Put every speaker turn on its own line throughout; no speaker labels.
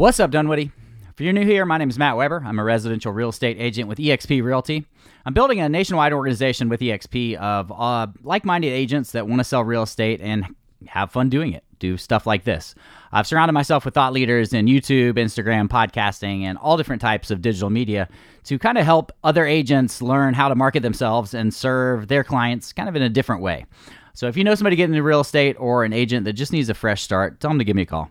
What's up, Dunwoody? If you're new here, my name is Matt Weber. I'm a residential real estate agent with eXp Realty. I'm building a nationwide organization with eXp of uh, like minded agents that want to sell real estate and have fun doing it, do stuff like this. I've surrounded myself with thought leaders in YouTube, Instagram, podcasting, and all different types of digital media to kind of help other agents learn how to market themselves and serve their clients kind of in a different way. So if you know somebody getting into real estate or an agent that just needs a fresh start, tell them to give me a call.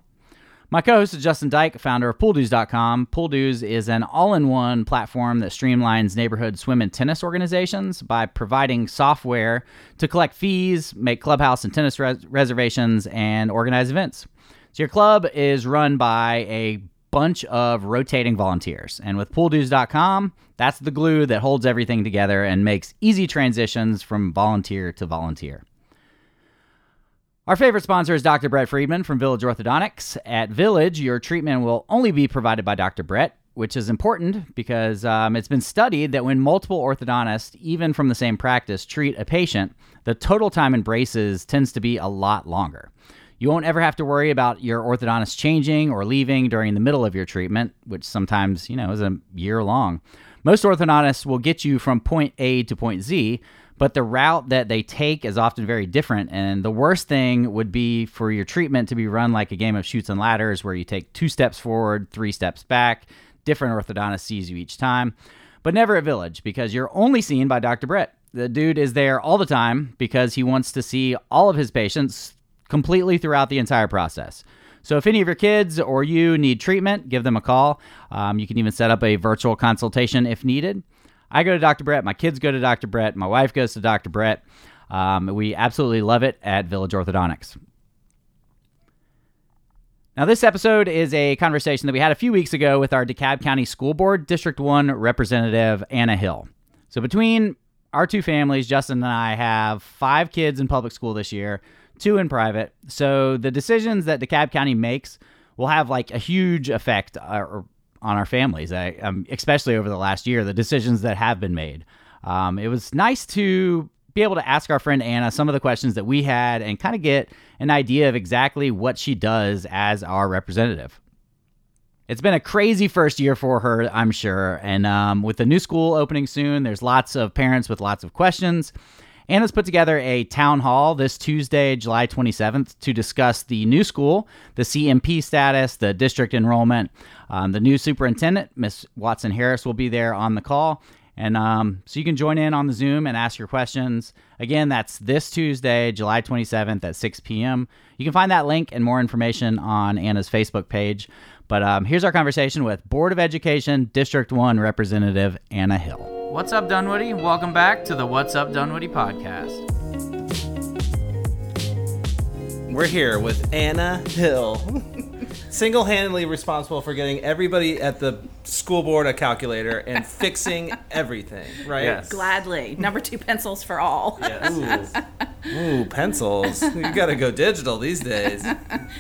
My co host is Justin Dyke, founder of PoolDues.com. PoolDues is an all in one platform that streamlines neighborhood swim and tennis organizations by providing software to collect fees, make clubhouse and tennis res- reservations, and organize events. So, your club is run by a bunch of rotating volunteers. And with PoolDues.com, that's the glue that holds everything together and makes easy transitions from volunteer to volunteer. Our favorite sponsor is Dr. Brett Friedman from Village Orthodontics. At Village, your treatment will only be provided by Dr. Brett, which is important because um, it's been studied that when multiple orthodontists, even from the same practice, treat a patient, the total time in braces tends to be a lot longer. You won't ever have to worry about your orthodontist changing or leaving during the middle of your treatment, which sometimes, you know, is a year long. Most orthodontists will get you from point A to point Z, but the route that they take is often very different. And the worst thing would be for your treatment to be run like a game of chutes and ladders where you take two steps forward, three steps back. Different orthodontist sees you each time, but never at Village because you're only seen by Dr. Brett. The dude is there all the time because he wants to see all of his patients completely throughout the entire process. So if any of your kids or you need treatment, give them a call. Um, you can even set up a virtual consultation if needed. I go to Dr. Brett. My kids go to Dr. Brett. My wife goes to Dr. Brett. Um, we absolutely love it at Village Orthodontics. Now, this episode is a conversation that we had a few weeks ago with our DeKalb County School Board District 1 Representative Anna Hill. So, between our two families, Justin and I have five kids in public school this year, two in private. So, the decisions that DeKalb County makes will have like a huge effect uh, on our families, I, um, especially over the last year, the decisions that have been made. Um, it was nice to be able to ask our friend Anna some of the questions that we had and kind of get an idea of exactly what she does as our representative. It's been a crazy first year for her, I'm sure. And um, with the new school opening soon, there's lots of parents with lots of questions. Anna's put together a town hall this Tuesday, July 27th, to discuss the new school, the CMP status, the district enrollment. Um, the new superintendent, Miss Watson Harris, will be there on the call. And um, so you can join in on the Zoom and ask your questions. Again, that's this Tuesday, July 27th at 6 p.m. You can find that link and more information on Anna's Facebook page. But um, here's our conversation with Board of Education District 1 Representative Anna Hill. What's up, Dunwoody? Welcome back to the What's Up Dunwoody podcast.
We're here with Anna Hill, single handedly responsible for getting everybody at the school board a calculator and fixing everything, right?
Yes.
Gladly. Number two pencils for all.
Yes. Ooh. Ooh, pencils. You gotta go digital these days.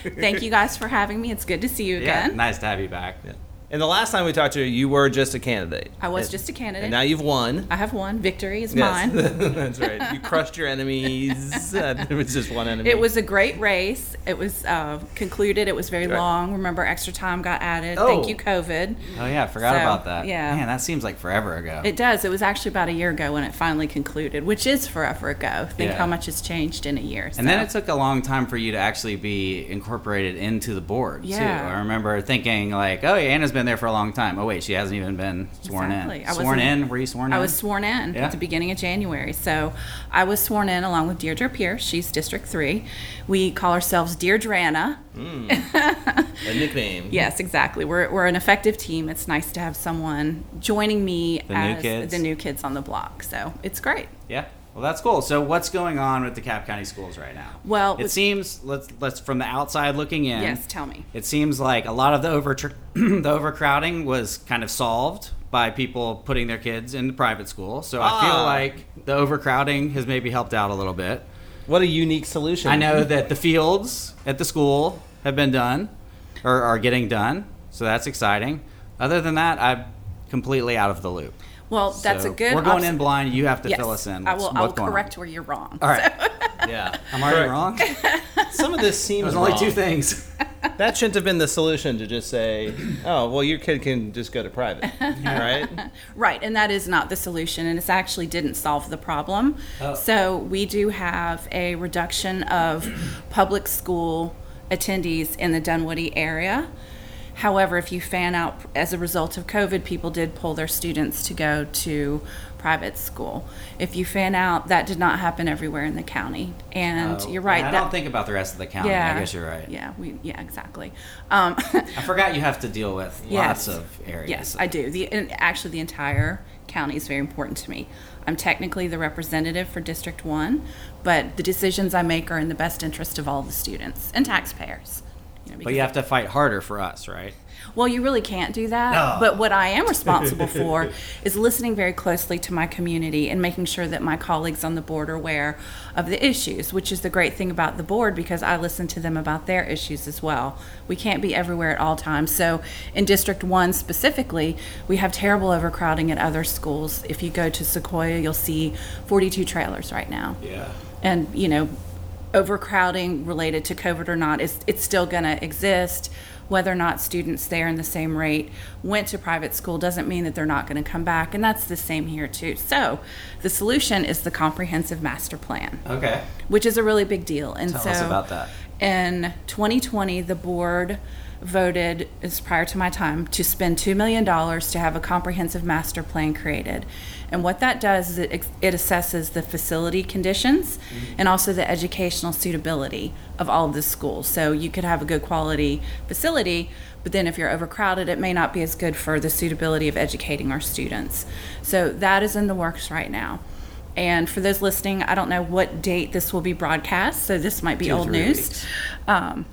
Thank you guys for having me. It's good to see you again.
Yeah,
again.
nice to have you back.
Yeah. And the last time we talked to you, you were just a candidate.
I was
And-
just a candidate.
And now you've won.
I have won. Victory is
Yes.
mine.
That's right. You crushed your enemies. It was just one enemy.
It was a great race. It was uh, concluded. It was very
Right.
long. Remember, extra time got added.
Oh.
Thank you, COVID.
Oh, yeah, I forgot
So,
about that.
yeah.
Man, that seems like forever ago.
It does. It was actually about a year ago when it finally concluded, which is forever ago. Think
Yeah.
how much has changed in a year.
And then it took a long time for you to actually be incorporated into the board too.
Yeah.
I remember thinking like, "Oh, yeah, Anna's been there for a long time." Oh wait, she hasn't even been sworn
Exactly.
in.
I
Sworn
wasn't-
in? Were you sworn in?
I was sworn in
Yeah.
at the beginning of January. So I was sworn in along with Deirdre Pierce. She's District 3. We call ourselves Deirdreana. Hmm.
a nickname.
Yes, exactly. We're, we're an effective team. It's nice to have someone joining me
The new
as
kids.
the new kids on the block. So it's great.
Yeah. Well, that's cool. So, what's going on with DeKalb County schools right now?
Well,
it seems let's let's from the outside looking in.
Yes, tell me.
It seems like a lot of the over the overcrowding was kind of solved by people putting their kids in the private school. So I feel
Ah.
like the overcrowding has maybe helped out a little bit.
What a unique solution.
I know that the fields at the school have been done or are getting done, so that's exciting. Other than that, I'm completely out of the loop.
Well, that's
So
a good.
We're going
obs-
in blind. You have to
Yes,
fill us in.
I will. I will
what's going on?
correct where you're wrong.
All right.
Yeah.
I'm already
Right.
wrong.
Some of this seems
There's only two things.
That shouldn't have been the solution to just say, "Oh, well, your kid can just go to private," right?
Right, and that is not the solution, and it actually didn't solve the problem. Oh. So we do have a reduction of public school attendees in the Dunwoody area. However, if you fan out as a result of COVID, people did pull their students to go to private school. If you fan out, that did not happen everywhere in the county, and
Oh,
you're right.
I
that,
don't think about the rest of the county.
yeah,
I guess you're right.
Yeah, we yeah exactly. Um,
I forgot you have to deal with
Yes.
lots of areas.
Yes, I do. The and actually the entire county is very important to me. I'm technically the representative for District One, but the decisions I make are in the best interest of all the students and taxpayers. You
But you have to fight harder for us, right?
well, you really can't do that.
No.
But what I am responsible for is listening very closely to my community and making sure that my colleagues on the board are aware of the issues, which is the great thing about the board because I listen to them about their issues as well. We can't be everywhere at all times. So, in District 1 specifically, we have terrible overcrowding at other schools. If you go to Sequoia, you'll see 42 trailers right now
Yeah.
and you know overcrowding related to covid or not is it's still going to exist whether or not students there in the same rate went to private school doesn't mean that they're not going to come back and that's the same here too so the solution is the comprehensive master plan
Okay.
which is a really big deal and
Tell
so
us about that.
in 2020 the board voted is prior to my time to spend $2 million to have a comprehensive master plan created. And what that does is it, it assesses the facility conditions and also the educational suitability of all of the schools. So you could have a good quality facility but then if you're overcrowded it may not be as good for the suitability of educating our students. So that is in the works right now. And for those listening, I don't know what date this will be broadcast, so this might be
Two
old news. Um,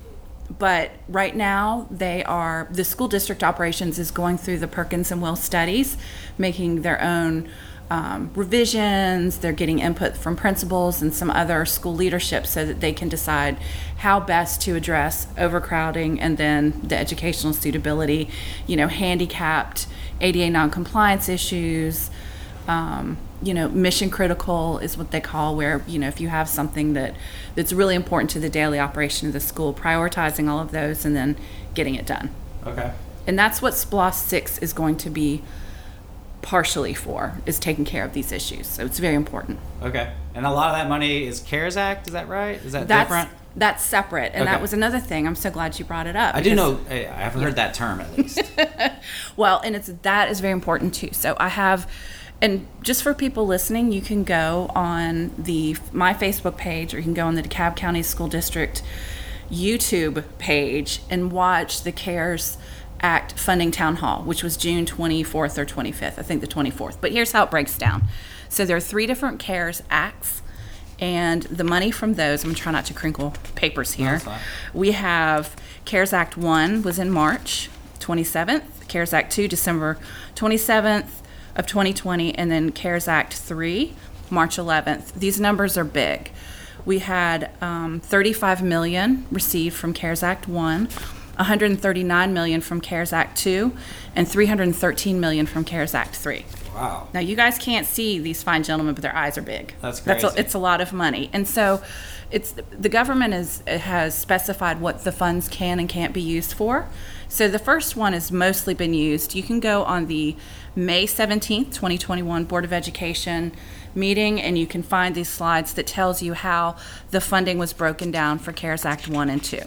but right now, they are the school district operations is going through the Perkins and Will studies, making their own um, revisions. They're getting input from principals and some other school leadership so that they can decide how best to address overcrowding and then the educational suitability, you know, handicapped, ADA noncompliance issues um, you know, mission critical is what they call where, you know, if you have something that that's really important to the daily operation of the school, prioritizing all of those and then getting it done.
Okay.
And that's what SPLOST 6 is going to be partially for, is taking care of these issues. So it's very important.
Okay. And a lot of that money is CARES Act. Is that right? Is that
That's
different?
that's separate. And
Okay.
that was another thing. I'm so glad you brought it up.
I do know. I I haven't heard that term at least.
Well, and it's that is very important too. So I have, and just for people listening, you can go on the my Facebook page, or you can go on the DeKalb County School District YouTube page and watch the CARES Act funding town hall, which was June 24th or 25th. I think the 24th. But here's how it breaks down. So there are three different CARES acts. And the money from those, I'm trying not to crinkle papers here.
fine.
We have CARES Act 1 was in March 27th, CARES Act 2 December 27th of 2020, and then CARES Act 3 March 11th. These numbers are big. We had um, 35 million received from CARES Act 1, 139 million from CARES Act 2, and 313 million from CARES Act 3.
wow.
Now you guys can't see these fine gentlemen, but their eyes are big.
That's
great.
That's
a, it's a lot of money, and so it's the government is has specified what the funds can and can't be used for. So the first one has mostly been used. You can go on the May seventeenth, twenty twenty one Board of Education meeting, and you can find these slides that tells you how the funding was broken down for CARES Act one and two.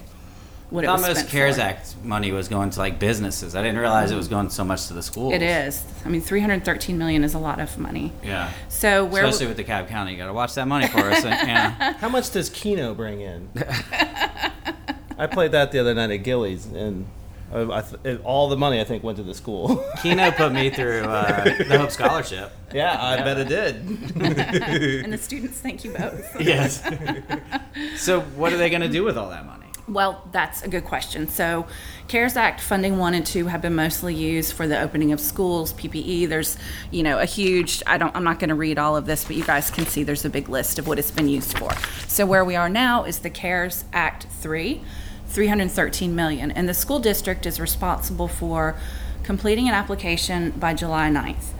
What
I
it
thought
was
most
spent
CARES
for.
Act money was going to like businesses. I didn't realize it was going so much to the schools.
It is. I mean, three hundred thirteen million is a lot of money.
Yeah.
So where
Especially with DeKalb County, you got to watch that money for us. And, yeah.
How much does Keno bring in? I played that the other night at Gillies, and I, I th- all the money I think went to the school.
Keno put me through uh, the Hope Scholarship.
yeah, I bet it did.
and the students thank you both.
Yes. so what are they going to do with all that money?
Well, that's a good question. So, CARES Act funding one and two have been mostly used for the opening of schools, PPE. There's, you know, a huge. I don't. I'm not going to read all of this, but you guys can see there's a big list of what it's been used for. So where we are now is the CARES Act three, 313 million, and the school district is responsible for completing an application by July 9th.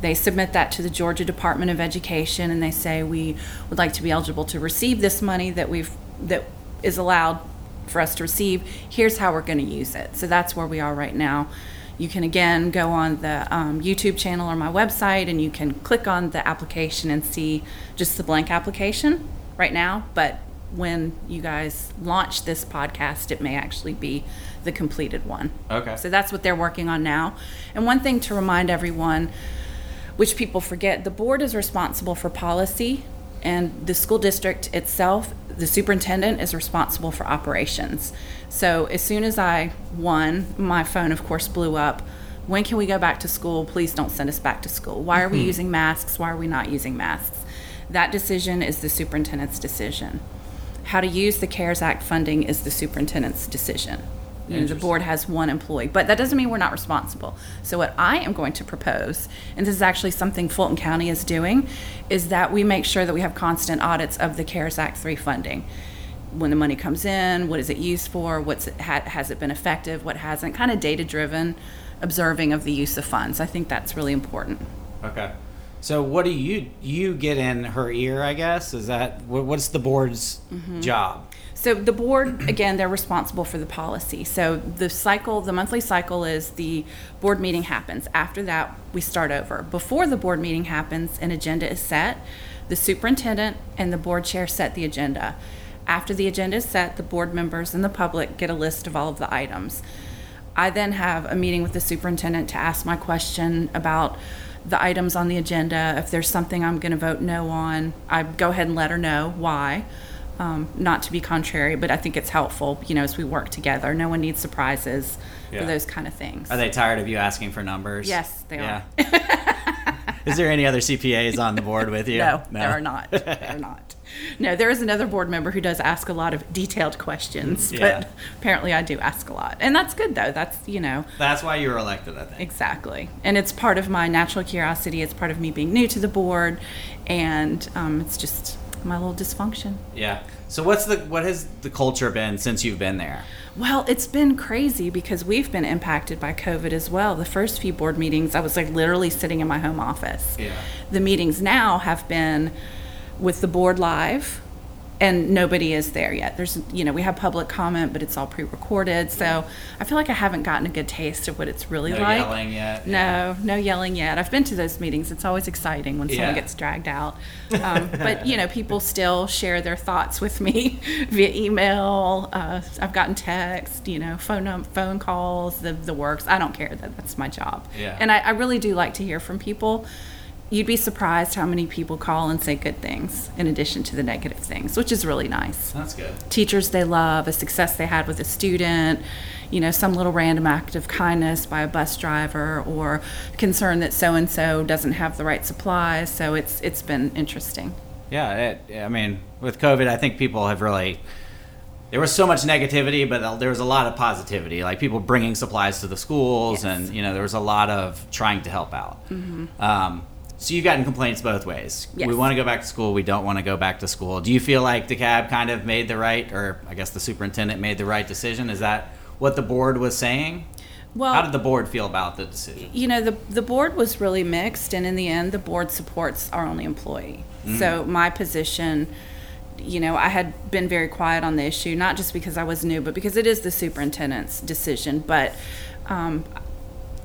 They submit that to the Georgia Department of Education and they say we would like to be eligible to receive this money that we've that is allowed for us to receive. Here's how we're going to use it. So that's where we are right now. You can again go on the um, YouTube channel or my website and you can click on the application and see just the blank application right now. But when you guys launch this podcast, it may actually be the completed one.
Okay.
So that's what they're working on now. And one thing to remind everyone, which people forget, the board is responsible for policy, and the school district itself, the superintendent is responsible for operations. So as soon as I won, my phone, of course, blew up. When can we go back to school? Please don't send us back to school. Why are we mm-hmm. using masks? Why are we not using masks? That decision is the superintendent's decision. How to use the CARES Act funding is the superintendent's decision. You know, the board has one employee, but that doesn't mean we're not responsible. So what I am going to propose, and this is actually something Fulton County is doing, is that we make sure that we have constant audits of the CARES Act three funding. When the money comes in, what is it used for? What's it, ha, has it been effective? What hasn't? Kind of data driven, observing of the use of funds. I think that's really important.
Okay.
So what do you you get in her ear? I guess is that what, what's the board's
Mm-hmm.
job?
So the board, again, they're responsible for the policy. So the cycle, the monthly cycle is the board meeting happens. After that, we start over. Before the board meeting happens, an agenda is set. The superintendent and the board chair set the agenda. After the agenda is set, the board members and the public get a list of all of the items. I then have a meeting with the superintendent to ask my question about the items on the agenda. If there's something I'm going to vote no on, I go ahead and let her know why. Um, not to be contrary, but I think it's helpful, you know, as we work together. No one needs surprises
Yeah.
for those kind of things.
Are they tired of you asking for numbers?
Yes, they are.
Is there any other CPAs on the board with you?
No, there are not. There are not. No, there is another board member who does ask a lot of detailed questions,
Yeah.
but apparently I do ask a lot. And that's good, though. That's, you know,
That's why you were elected, I think.
Exactly. And it's part of my natural curiosity. It's part of me being new to the board. And um, it's just my little dysfunction.
Yeah. So what's the what has the culture been since you've been there?
Well, it's been crazy because we've been impacted by COVID as well. The first few board meetings, I was like literally sitting in my home office.
Yeah.
The meetings now have been with the board live and nobody is there yet. There's, you know, we have public comment, but it's all pre-recorded. So I feel like I haven't gotten a good taste of what it's really
No
like.
yelling yet?
No, no yelling yet. I've been to those meetings. It's always exciting when someone
Yeah.
gets dragged out. Um, but you know, people still share their thoughts with me via email. Uh, I've gotten text, you know, phone num- phone calls, the the works. I don't care. That that's my job.
Yeah.
And I, I really do like to hear from people. You'd be surprised how many people call and say good things in addition to the negative things, which is really nice
That's good.
teachers they love, a success they had with a student, you know, some little random act of kindness by a bus driver or concern that so and so doesn't have the right supplies. So it's it's been interesting.
Yeah, it, I mean, with COVID, I think people have really. There was so much negativity, but there was a lot of positivity. Like people bringing supplies to the schools,
Yes.
and you know, there was a lot of trying to help out. Um, so you've gotten complaints both ways.
Yes.
We want to go back to school. We don't want to go back to school. Do you feel like DeKalb kind of made the right, or I guess the superintendent made the right decision? Is that what the board was saying?
Well,
How did the board feel about the decision?
you know, the the board was really mixed, and in the end, the board supports our only employee. So my position. You know, I had been very quiet on the issue, not just because I was new, but because it is the superintendent's decision. But um,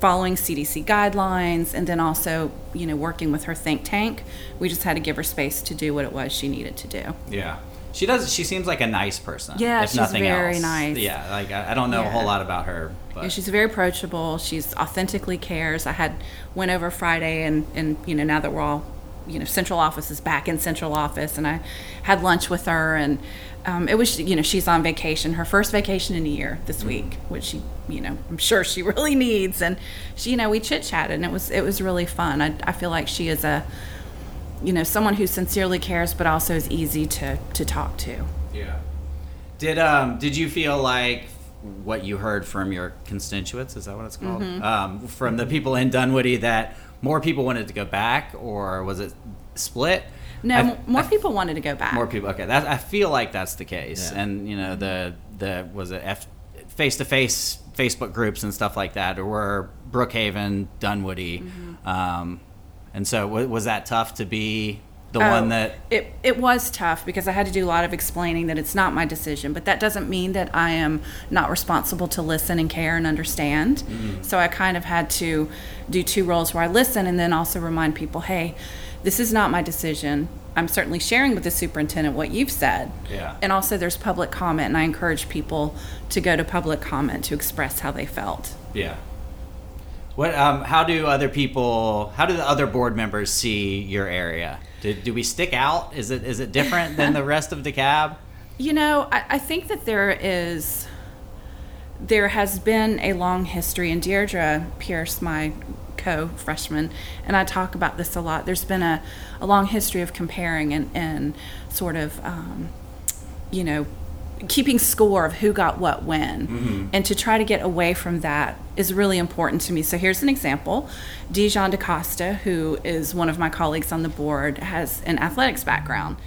following CDC guidelines and then also, you know, working with her think tank, we just had to give her space to do what it was she needed to do.
Yeah. She does. She seems like a nice person.
Yeah, she's
nothing
very
else.
nice.
Yeah, like I, I don't know a whole lot about her, but
Yeah, she's very approachable. She's authentically cares. I had went over Friday, and and you know now that we're all, you know, central office is back in central office, and I had lunch with her, and um, it was you know she's on vacation, her first vacation in a year this week, which she you know I'm sure she really needs, and she you know we chit chatted, and it was it was really fun. I I feel like she is a you know someone who sincerely cares, but also is easy to to talk to.
yeah. Did um did you feel like what you heard from your constituents is that what it's called
Mm-hmm.
um, from the people in Dunwoody that more people wanted to go back or was it split?
No,
I-
m more
I-
people wanted to go back.
More people. Okay, that I feel like that's the case,
Yeah.
and you know the the was it F face to face Facebook groups and stuff like that, or were Brookhaven, Dunwoody,
Mm-hmm.
um, and so w- was that tough to be The
Oh,
one that
it it was tough because I had to do a lot of explaining that it's not my decision, but that doesn't mean that I am not responsible to listen and care and understand.
Mm-hmm.
So I kind of had to do two roles where I listen and then also remind people, hey, this is not my decision. I'm certainly sharing with the superintendent what you've said.
Yeah.
And also there's public comment and I encourage people to go to public comment to express how they felt.
Yeah. What? Um, how do other people? How do the other board members see your area? Do, do we stick out? Is it is it different than the rest of DeKalb?
You know, I, I think that there is, there has been a long history, and Deirdre Pierce, my co freshman, and I talk about this a lot. There's been a, a long history of comparing and, and sort of, um, you know, keeping score of who got what when. Mm-hmm. And to try to get away from that is really important to me. So here's an example Diijon DaCosta, who is one of my colleagues on the board, has an athletics background.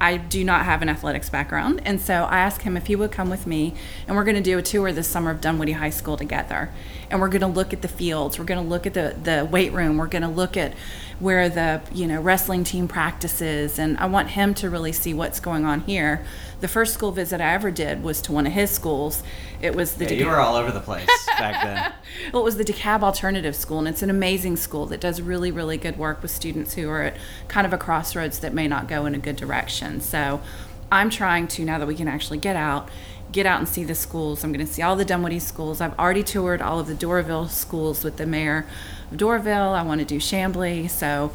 I do not have an athletics background. And so I asked him if he would come with me, and we're going to do a tour this summer of Dunwoody High School together. And we're going to look at the fields. We're going to look at the, the weight room. We're going to look at where the you know wrestling team practices. And I want him to really see what's going on here. The first school visit I ever did was to one of his schools. It was the
Yeah, you were all over the place back then.
well, it was the DeKalb Alternative School, and it's an amazing school that does really, really good work with students who are at kind of a crossroads that may not go in a good direction. So I'm trying to, now that we can actually get out, get out and see the schools. I'm going to see all the Dunwoody schools. I've already toured all of the Doraville schools with the mayor of Doraville. I want to do Chamblee. So,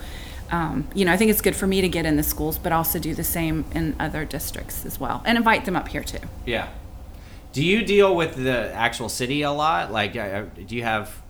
um, you know, I think it's good for me to get in the schools, but also do the same in other districts as well and invite them up here too.
Yeah. Do you deal with the actual city a lot? Like, uh, do you have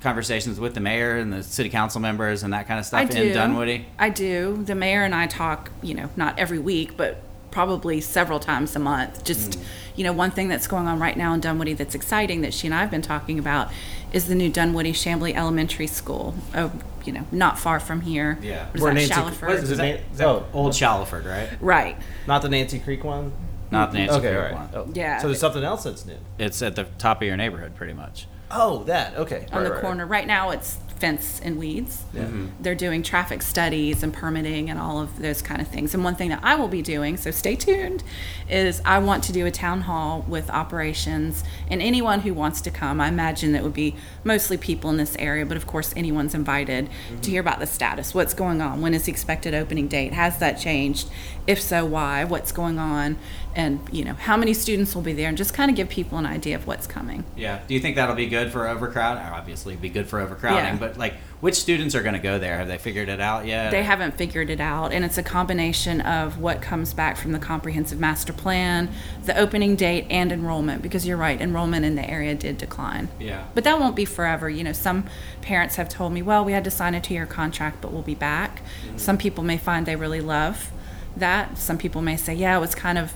conversations with the mayor and the city council members and that kind of stuff
I do.
in Dunwoody?
I do. The mayor and I talk, you know, not every week, but probably several times a month. Just,
Mm.
you know, one thing that's going on right now in Dunwoody that's exciting that she and I have been talking about is the new Dunwoody Chamblee Elementary School. Oh, you know, not far from here.
Yeah.
What is
Where
that,
Nancy-
Shallowford?
what is
Is that, is that
Oh.
old Shallowford, right?
Right.
Not the Nancy Creek one.
Not the Nancy
okay,
Creek
all right.
one.
Oh.
Yeah.
So there's something else that's new.
It's at the top of your neighborhood, pretty much.
Oh, that. Okay.
on
Right,
the
right, right.
corner. Right now, it's fence and weeds.
Yeah. Mm-hmm.
They're doing traffic studies and permitting and all of those kind of things. And one thing that I will be doing, so stay tuned, is I want to do a town hall with operations and anyone who wants to come. I imagine that would be mostly people in this area, but of course, anyone's invited to mm-hmm. hear about the status. What's going on? When is the expected opening date? Has that changed? If so, why? What's going on? And you know, how many students will be there? And just kind of give people an idea of what's coming.
Yeah. Do you think that'll be good for overcrowding? Obviously, it'd be good for overcrowding.
Yeah.
But like, which students are going to go there? Have they figured it out yet?
They haven't figured it out, and it's a combination of what comes back from the comprehensive master plan, the opening date, and enrollment. Because you're right, enrollment in the area did decline.
Yeah.
But that won't be forever. You know, some parents have told me, well, we had to sign a two year contract, but we'll be back. Mm-hmm. Some people may find they really love that. Some people may say, yeah, it was kind of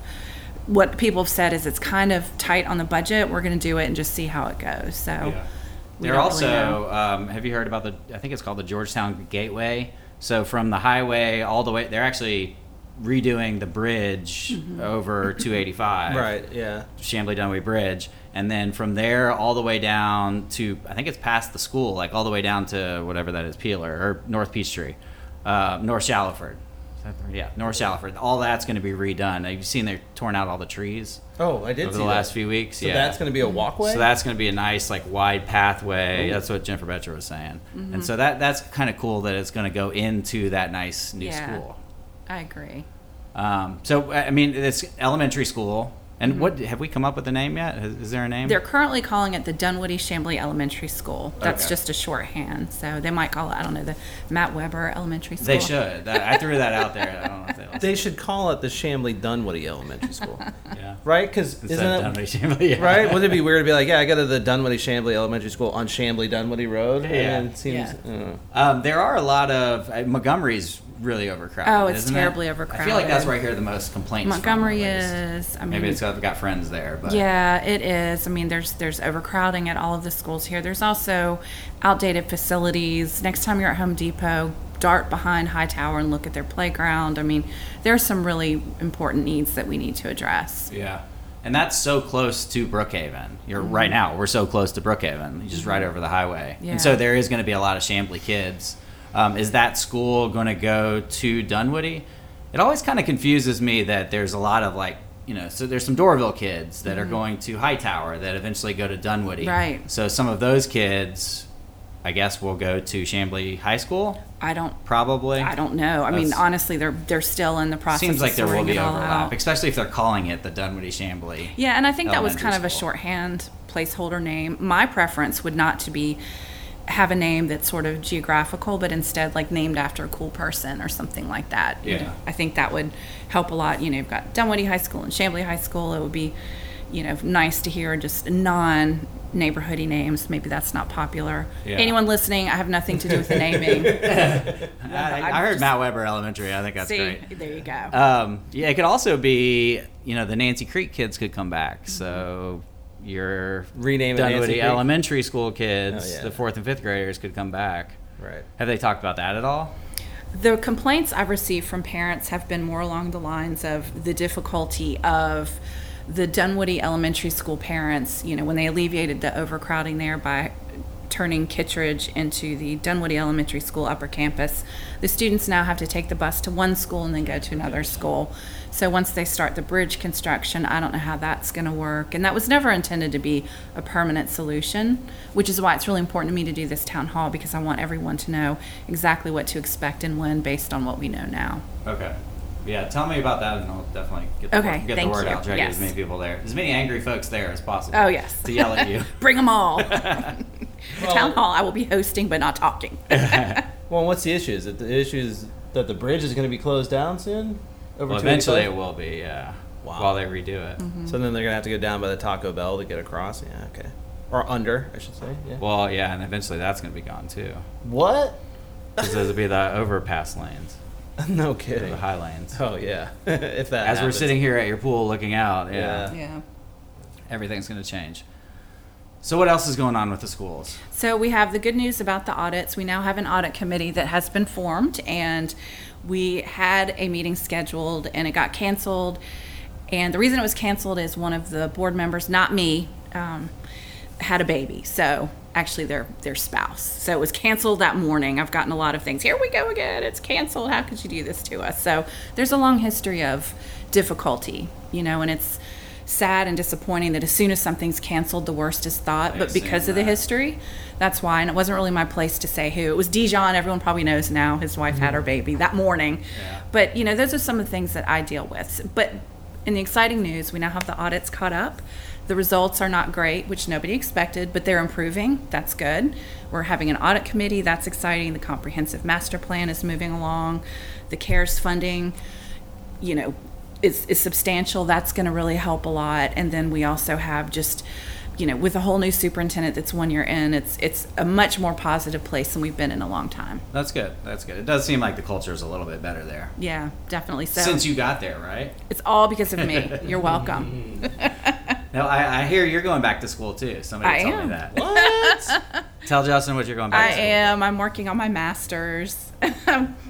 what people have said is it's kind of tight on the budget. We're going to do it and just see how it goes. So,
Yeah.
We
They're also.
really
um, have you heard about the? I think it's called the Georgetown Gateway. So from the highway all the way, they're actually redoing the bridge
Mm-hmm.
over 285.
Right. Yeah.
Chamblee Dunway Bridge, and then from there all the way down to I think it's past the school, like all the way down to whatever that is, Peeler or North Peachtree, uh, North Shallowford. Is Yeah, North Shallowford. All that's going to be redone. Have you seen they've torn out all the trees
Oh, I did
over
see
the
that.
last few weeks?
So
yeah,
that's going to be a walkway.
so that's going to be a nice, like, wide pathway. That's what Jennifer Betcher was saying,
Mm-hmm.
and so that that's kind of cool that it's going to go into that nice new
Yeah.
school.
I agree.
Um, so I mean, it's elementary school, and what have we come up with a name yet? Is, is there a name?
Mm-hmm. They're currently calling it the Dunwoody Chamblee Elementary School. That's
Okay.
just a shorthand. So they might call it, I don't know, the Matt Weber Elementary School.
They should. That, I threw that out there. I don't know if they.
They should call it the Chamblee Dunwoody Elementary School,
yeah.
right? Because isn't
of
it
Dunwoody Chamblee, yeah.
right? Wouldn't it be weird to be like, yeah, I go to the Dunwoody Chamblee Elementary School on Chamblee Dunwoody Road?
Yeah.
And it seems.
Yeah.
I.
Um, there are a lot of uh, Montgomery's really overcrowded.
Oh, it's
isn't it?
terribly overcrowded
I feel like that's where I hear the most complaints.
Montgomery
least.
is. I mean,
Maybe it's 'cause I've got friends there, but
Yeah, it is. I mean, there's there's overcrowding at all of the schools here. There's also outdated facilities. Next time you're at Home Depot, dart behind Hightower and look at their playground. I mean, there's some really important needs that we need to address.
Yeah. And that's so close to Brookhaven. You're right now. We're so close to Brookhaven, You're just right over the highway.
Mm-hmm. Yeah.
And so there is going to be a lot of Chamblee kids Um, is that school going to go to Dunwoody? It always kind of confuses me that there's a lot of like, you know, so there's some Doraville kids that are going to Hightower that eventually go to Dunwoody.
Right.
So some of those kids, I guess, will go to Chamblee High School,
I don't.
probably.
I don't know. I mean, honestly, they're they're still in the process.
Seems
of
like there will be overlap, especially if they're calling it the Dunwoody Chamblee.
Yeah, and I think that was kind of a shorthand placeholder name. My preference would not to be have a name that's sort of geographical, but instead like named after a cool person or something like that. You
Yeah.
know, I think that would help a lot. You know, you've got Dunwoody High School and Chamblee High School. It would be, you know, nice to hear just non neighborhoody names. Maybe that's not popular.
Yeah.
Anyone listening, I have nothing to do with the naming.
I, I heard
just-
Matt Weber Elementary. I think that's
See,
great.
there you go.
Um, yeah, it could also be, you know, the Nancy Creek kids could come back. So your
Rename it
Dunwoody Elementary School kids,
Oh, yeah.
the fourth and fifth graders could come back.
Right.
Have they talked about that at all?
The complaints I've received from parents have been more along the lines of the difficulty of the Dunwoody Elementary School parents, you know, when they alleviated the overcrowding there by turning Kittredge into the Dunwoody Elementary School upper campus, the students now have to take the bus to one school and then go to another school. So once they start the bridge construction, I don't know how that's going to work. And that was never intended to be a permanent solution, which is why it's really important to me to do this town hall because I want everyone to know exactly what to expect and when based on what we know now.
Okay. Yeah, tell me about that, and I'll definitely get the,
Okay,
word, get the
thank
word
you.
out. Try to get as many people there, as many angry folks there as possible.
Oh, yes.
To yell at you.
Bring them all. the town hall I will be hosting but not talking.
Well, what's the issue? Is it the issue is that the bridge is going to be closed down soon? Over
well, eventually it will be. Yeah.
Wow.
While they redo it.
Mm-hmm.
So then they're going to have to go down by the Taco Bell to get across. Yeah, okay. Or under, I should say. Yeah.
Well, yeah, and eventually that's going to be gone too,
what?
because those will be the overpass lanes,
no kidding.
the high lanes.
Oh yeah. if that.
As we're sitting here at your pool looking out, yeah,
Yeah.
yeah.
everything's going to change. So what else is going on with the schools?
So we have the good news about the audits. We now have an audit committee that has been formed, and we had a meeting scheduled, and it got canceled. And the reason it was canceled is one of the board members, not me, um, had a baby. So actually, their their spouse. So it was canceled that morning. I've gotten a lot of things. Here we go again. It's canceled. How could you do this to us? So there's a long history of difficulty, you know, and it's sad and disappointing that as soon as something's canceled, the worst is thought. But because of the history, that's why. And it wasn't really my place to say who. It was Diijon. Everyone probably knows now. His wife had her baby that morning.
Yeah.
But you know, those are some of the things that I deal with. But in the exciting news, we now have the audits caught up. The results are not great, which nobody expected, but they're improving. That's good. We're having an audit committee. That's exciting. The comprehensive master plan is moving along. The CARES funding, you know, is, is substantial. That's going to really help a lot. And then we also have just, you know, with a whole new superintendent that's one year in, it's it's a much more positive place than we've been in a long time.
That's good. That's good. It does seem like the culture is a little bit better there
Yeah, definitely. So
since you got there, right?
it's all because of me. You're welcome.
No, I, I hear you're going back to school too. Somebody
I
told
am.
me that.
What?
Tell Justin what you're going back
I
to school.
am. I'm working on my master's.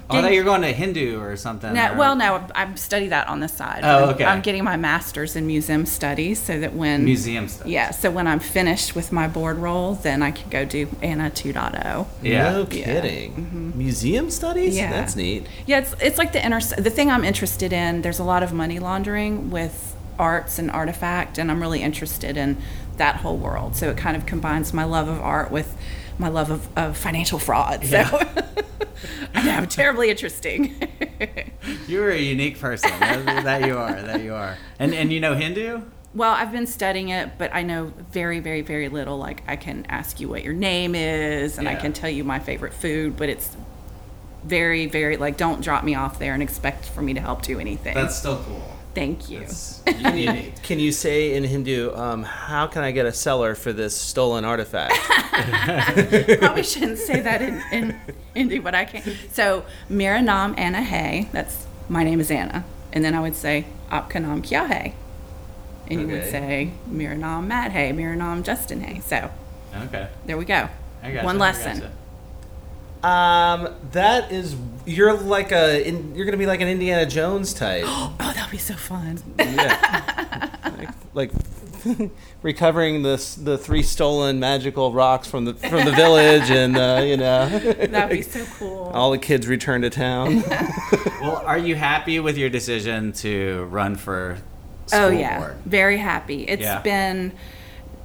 Oh, I thought you're going to Hindu or something.
No,
or-
well, no, I study that on the side.
Oh,
I'm-
okay.
I'm getting my master's in museum studies so that when
Museum stuff.
yeah, so when I'm finished with my board role, then I can go do Anna 2.0.
Yeah.
No
Yeah.
kidding. Mm-hmm. Museum studies?
Yeah.
That's neat.
Yeah, it's it's like the inter the thing I'm interested in. There's a lot of money laundering with arts and artifact, and I'm really interested in that whole world. So it kind of combines my love of art with my love of, of financial fraud. So I know, terribly interesting.
You're a unique person. that, that you are. That you are. And and you know Hindu?
well, I've been studying it, but I know very, very, very little. Like I can ask you what your name is, and I can tell you my favorite food, but it's very, very like don't drop me off there and expect for me to help do anything.
That's still cool.
Thank you.
Can you say in Hindu, um, how can I get a seller for this stolen artifact?
Probably shouldn't say that in, in Hindi, but I can. So, Mera naam Anna hai. That's my name is Anna. And then I would say, Aapka naam kya hai? And you would say, Matt hai, Mera naam Justin hai. So,
Okay.
there we go. One lesson.
Gotcha.
um, that is, you're like a, in, you're gonna be like an Indiana Jones type.
Oh, that'd be so fun.
yeah. Like, like recovering the the three stolen magical rocks from the from the village, and uh, you know,
That'd be so cool.
all the kids return to town.
Well, are you happy with your decision to run for school
oh yeah,
board?
very happy. It's
Yeah.
been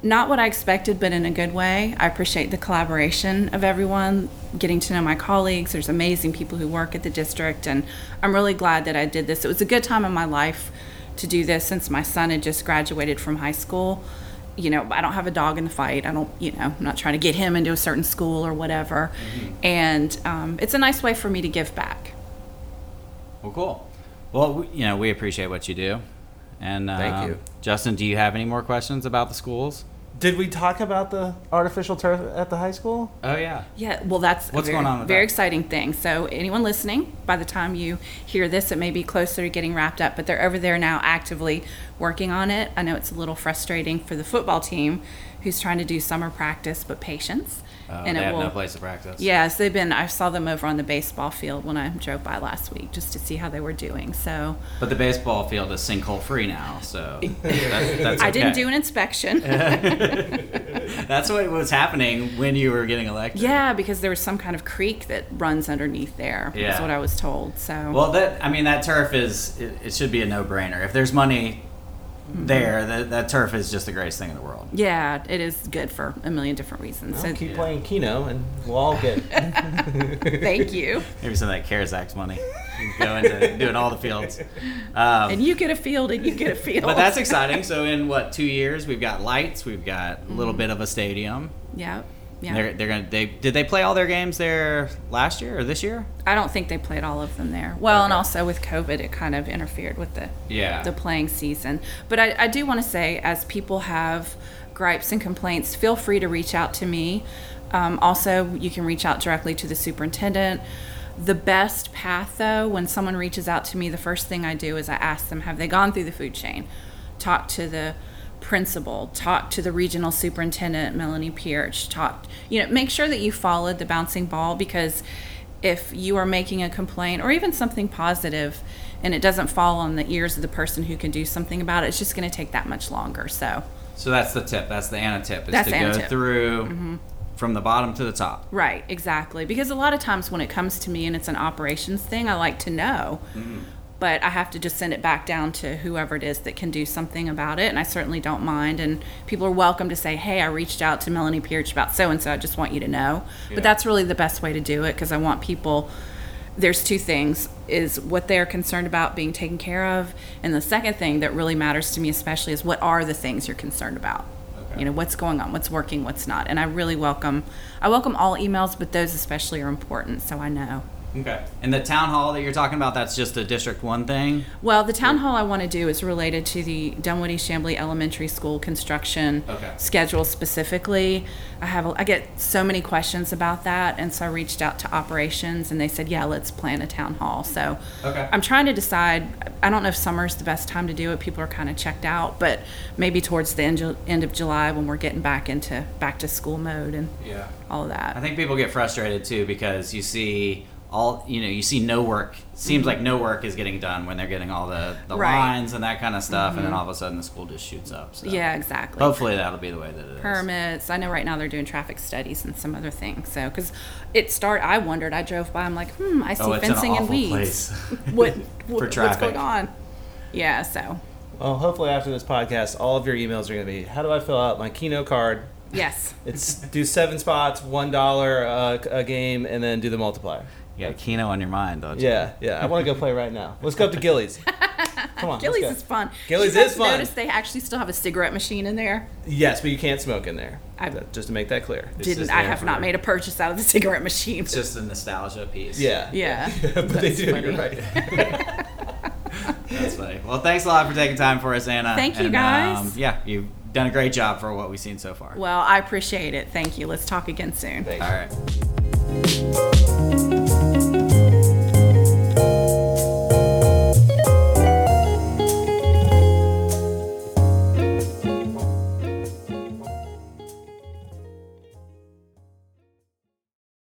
not what I expected, but in a good way. I appreciate the collaboration of everyone, getting to know my colleagues. There's amazing people who work at the district, and I'm really glad that I did this. It was a good time in my life to do this since my son had just graduated from high school. You know, I don't have a dog in the fight. I don't, you know, I'm not trying to get him into a certain school or whatever. And um, it's a nice way for me to give back.
Well, cool. Well, you know, we appreciate what you do. And
Thank
um,
you.
Justin. Do you have any more questions about the schools?
Did we talk about the artificial turf at the high school?
Oh yeah.
Yeah, well, that's
What's
a very,
going on with
very
that?
exciting thing. So, anyone listening, by the time you hear this, it may be closer to getting wrapped up, but they're over there now actively working on it. I know it's a little frustrating for the football team who's trying to do summer practice, but patience.
Uh,
and
they
it
have
will.
no place to practice.
Yes, they've been. I saw them over on the baseball field when I drove by last week just to see how they were doing. So,
But the baseball field is sinkhole free now, so that's, that's
I didn't do an inspection.
That's what was happening when you were getting elected.
yeah, because there was some kind of creek that runs underneath there.
Yeah.
Is what I was told. So.
Well, that I mean, that turf is it, it should be a no-brainer. If there's money
Mm-hmm.
there, that, that turf is just the greatest thing in the world.
Yeah, it is good for a million different reasons.
Well,
So
keep playing Keno, and we'll all get.
thank you.
Maybe some of that CARES Act money go into doing all the fields. Um,
And you get a field and you get a field.
but that's exciting. So in what two years we've got lights, we've got a little bit of a stadium.
yeah. Yeah.
They're they're gonna they did they play all their games there last year or this year?
I don't think they played all of them there. Well, and also with COVID, it kind of interfered with the
Yeah.
the playing season. But I, I do want to say, as people have gripes and complaints, feel free to reach out to me. Um, also, you can reach out directly to the superintendent. The best path, though, when someone reaches out to me, the first thing I do is I ask them, have they gone through the food chain? Talk to the principal, talk to the regional superintendent, Melanie Pierce, talk, you know, make sure that you followed the bouncing ball because if you are making a complaint or even something positive and it doesn't fall on the ears of the person who can do something about it, it's just going to take that much longer. So,
So that's the tip. That's the Anna tip. Is
That's
to go through mm-hmm. from the bottom to the top.
right, exactly. Because a lot of times when it comes to me and it's an operations thing, I like to know. Mm-hmm. But I have to just send it back down to whoever it is that can do something about it. And I certainly don't mind. And people are welcome to say, hey, I reached out to Melanie Pierce about so and so. I just want you to know.
Yeah.
But that's really the best way to do it because I want people. There's two things is what they're concerned about being taken care of. And the second thing that really matters to me, especially, is what are the things you're concerned about?
Okay.
You know, what's going on, what's working, what's not. And I really welcome, I welcome all emails, but those especially are important so I know.
Okay. And the town hall that you're talking about, that's just a District One thing.
Well, the town hall I want to do is related to the Dunwoody Chamblee Elementary School construction
Okay.
schedule specifically. I have a, I get so many questions about that, and so I reached out to operations, and they said, "Yeah, let's plan a town hall." So
Okay.
I'm trying to decide. I don't know if summer's the best time to do it. People are kind of checked out, but maybe towards the end, Ju- end of July when we're getting back into back to school mode and
Yeah.
all of that.
I think people get frustrated too because you see all you know you see no work seems like no work is getting done when they're getting all the, the
Right.
lines and that kind of stuff and then all of a sudden the school just shoots up so
yeah, exactly.
hopefully that'll be the way that it is
permits. I know right now they're doing traffic studies and some other things. So, because it started, I wondered. I drove by. I'm like, hmm, I see
Oh, it's an
fencing and
awful
weeds.
place.
what,
For
what what's going on? Yeah. So,
well, hopefully after this podcast, all of your emails are going to be, how do I fill out my Keno card?
yes.
It's do seven spots, one dollar uh, a game, and then do the multiplier.
You got Keno on your mind don't you
Yeah, yeah. I want to go play right now. Let's go up to Gillies. Come on,
Gillies
let's
is fun.
Gillies
Did you
is fun.
Notice they actually still have a cigarette machine in there.
Yes, but you can't smoke in there.
I-
That- just to make that clear.
It's
Didn't
just
I
there
have
for-
not made a purchase out of the cigarette machine?
it's just a nostalgia piece
Yeah.
Yeah.
but they
That's
do.
funny.
You're right.
that's funny well thanks a lot for taking time for us Anna
Thank you,
And,
guys.
um, yeah you've done a great job for what we've seen so far
Well, I appreciate it. Thank you. Let's talk again soon.
Thanks.
all right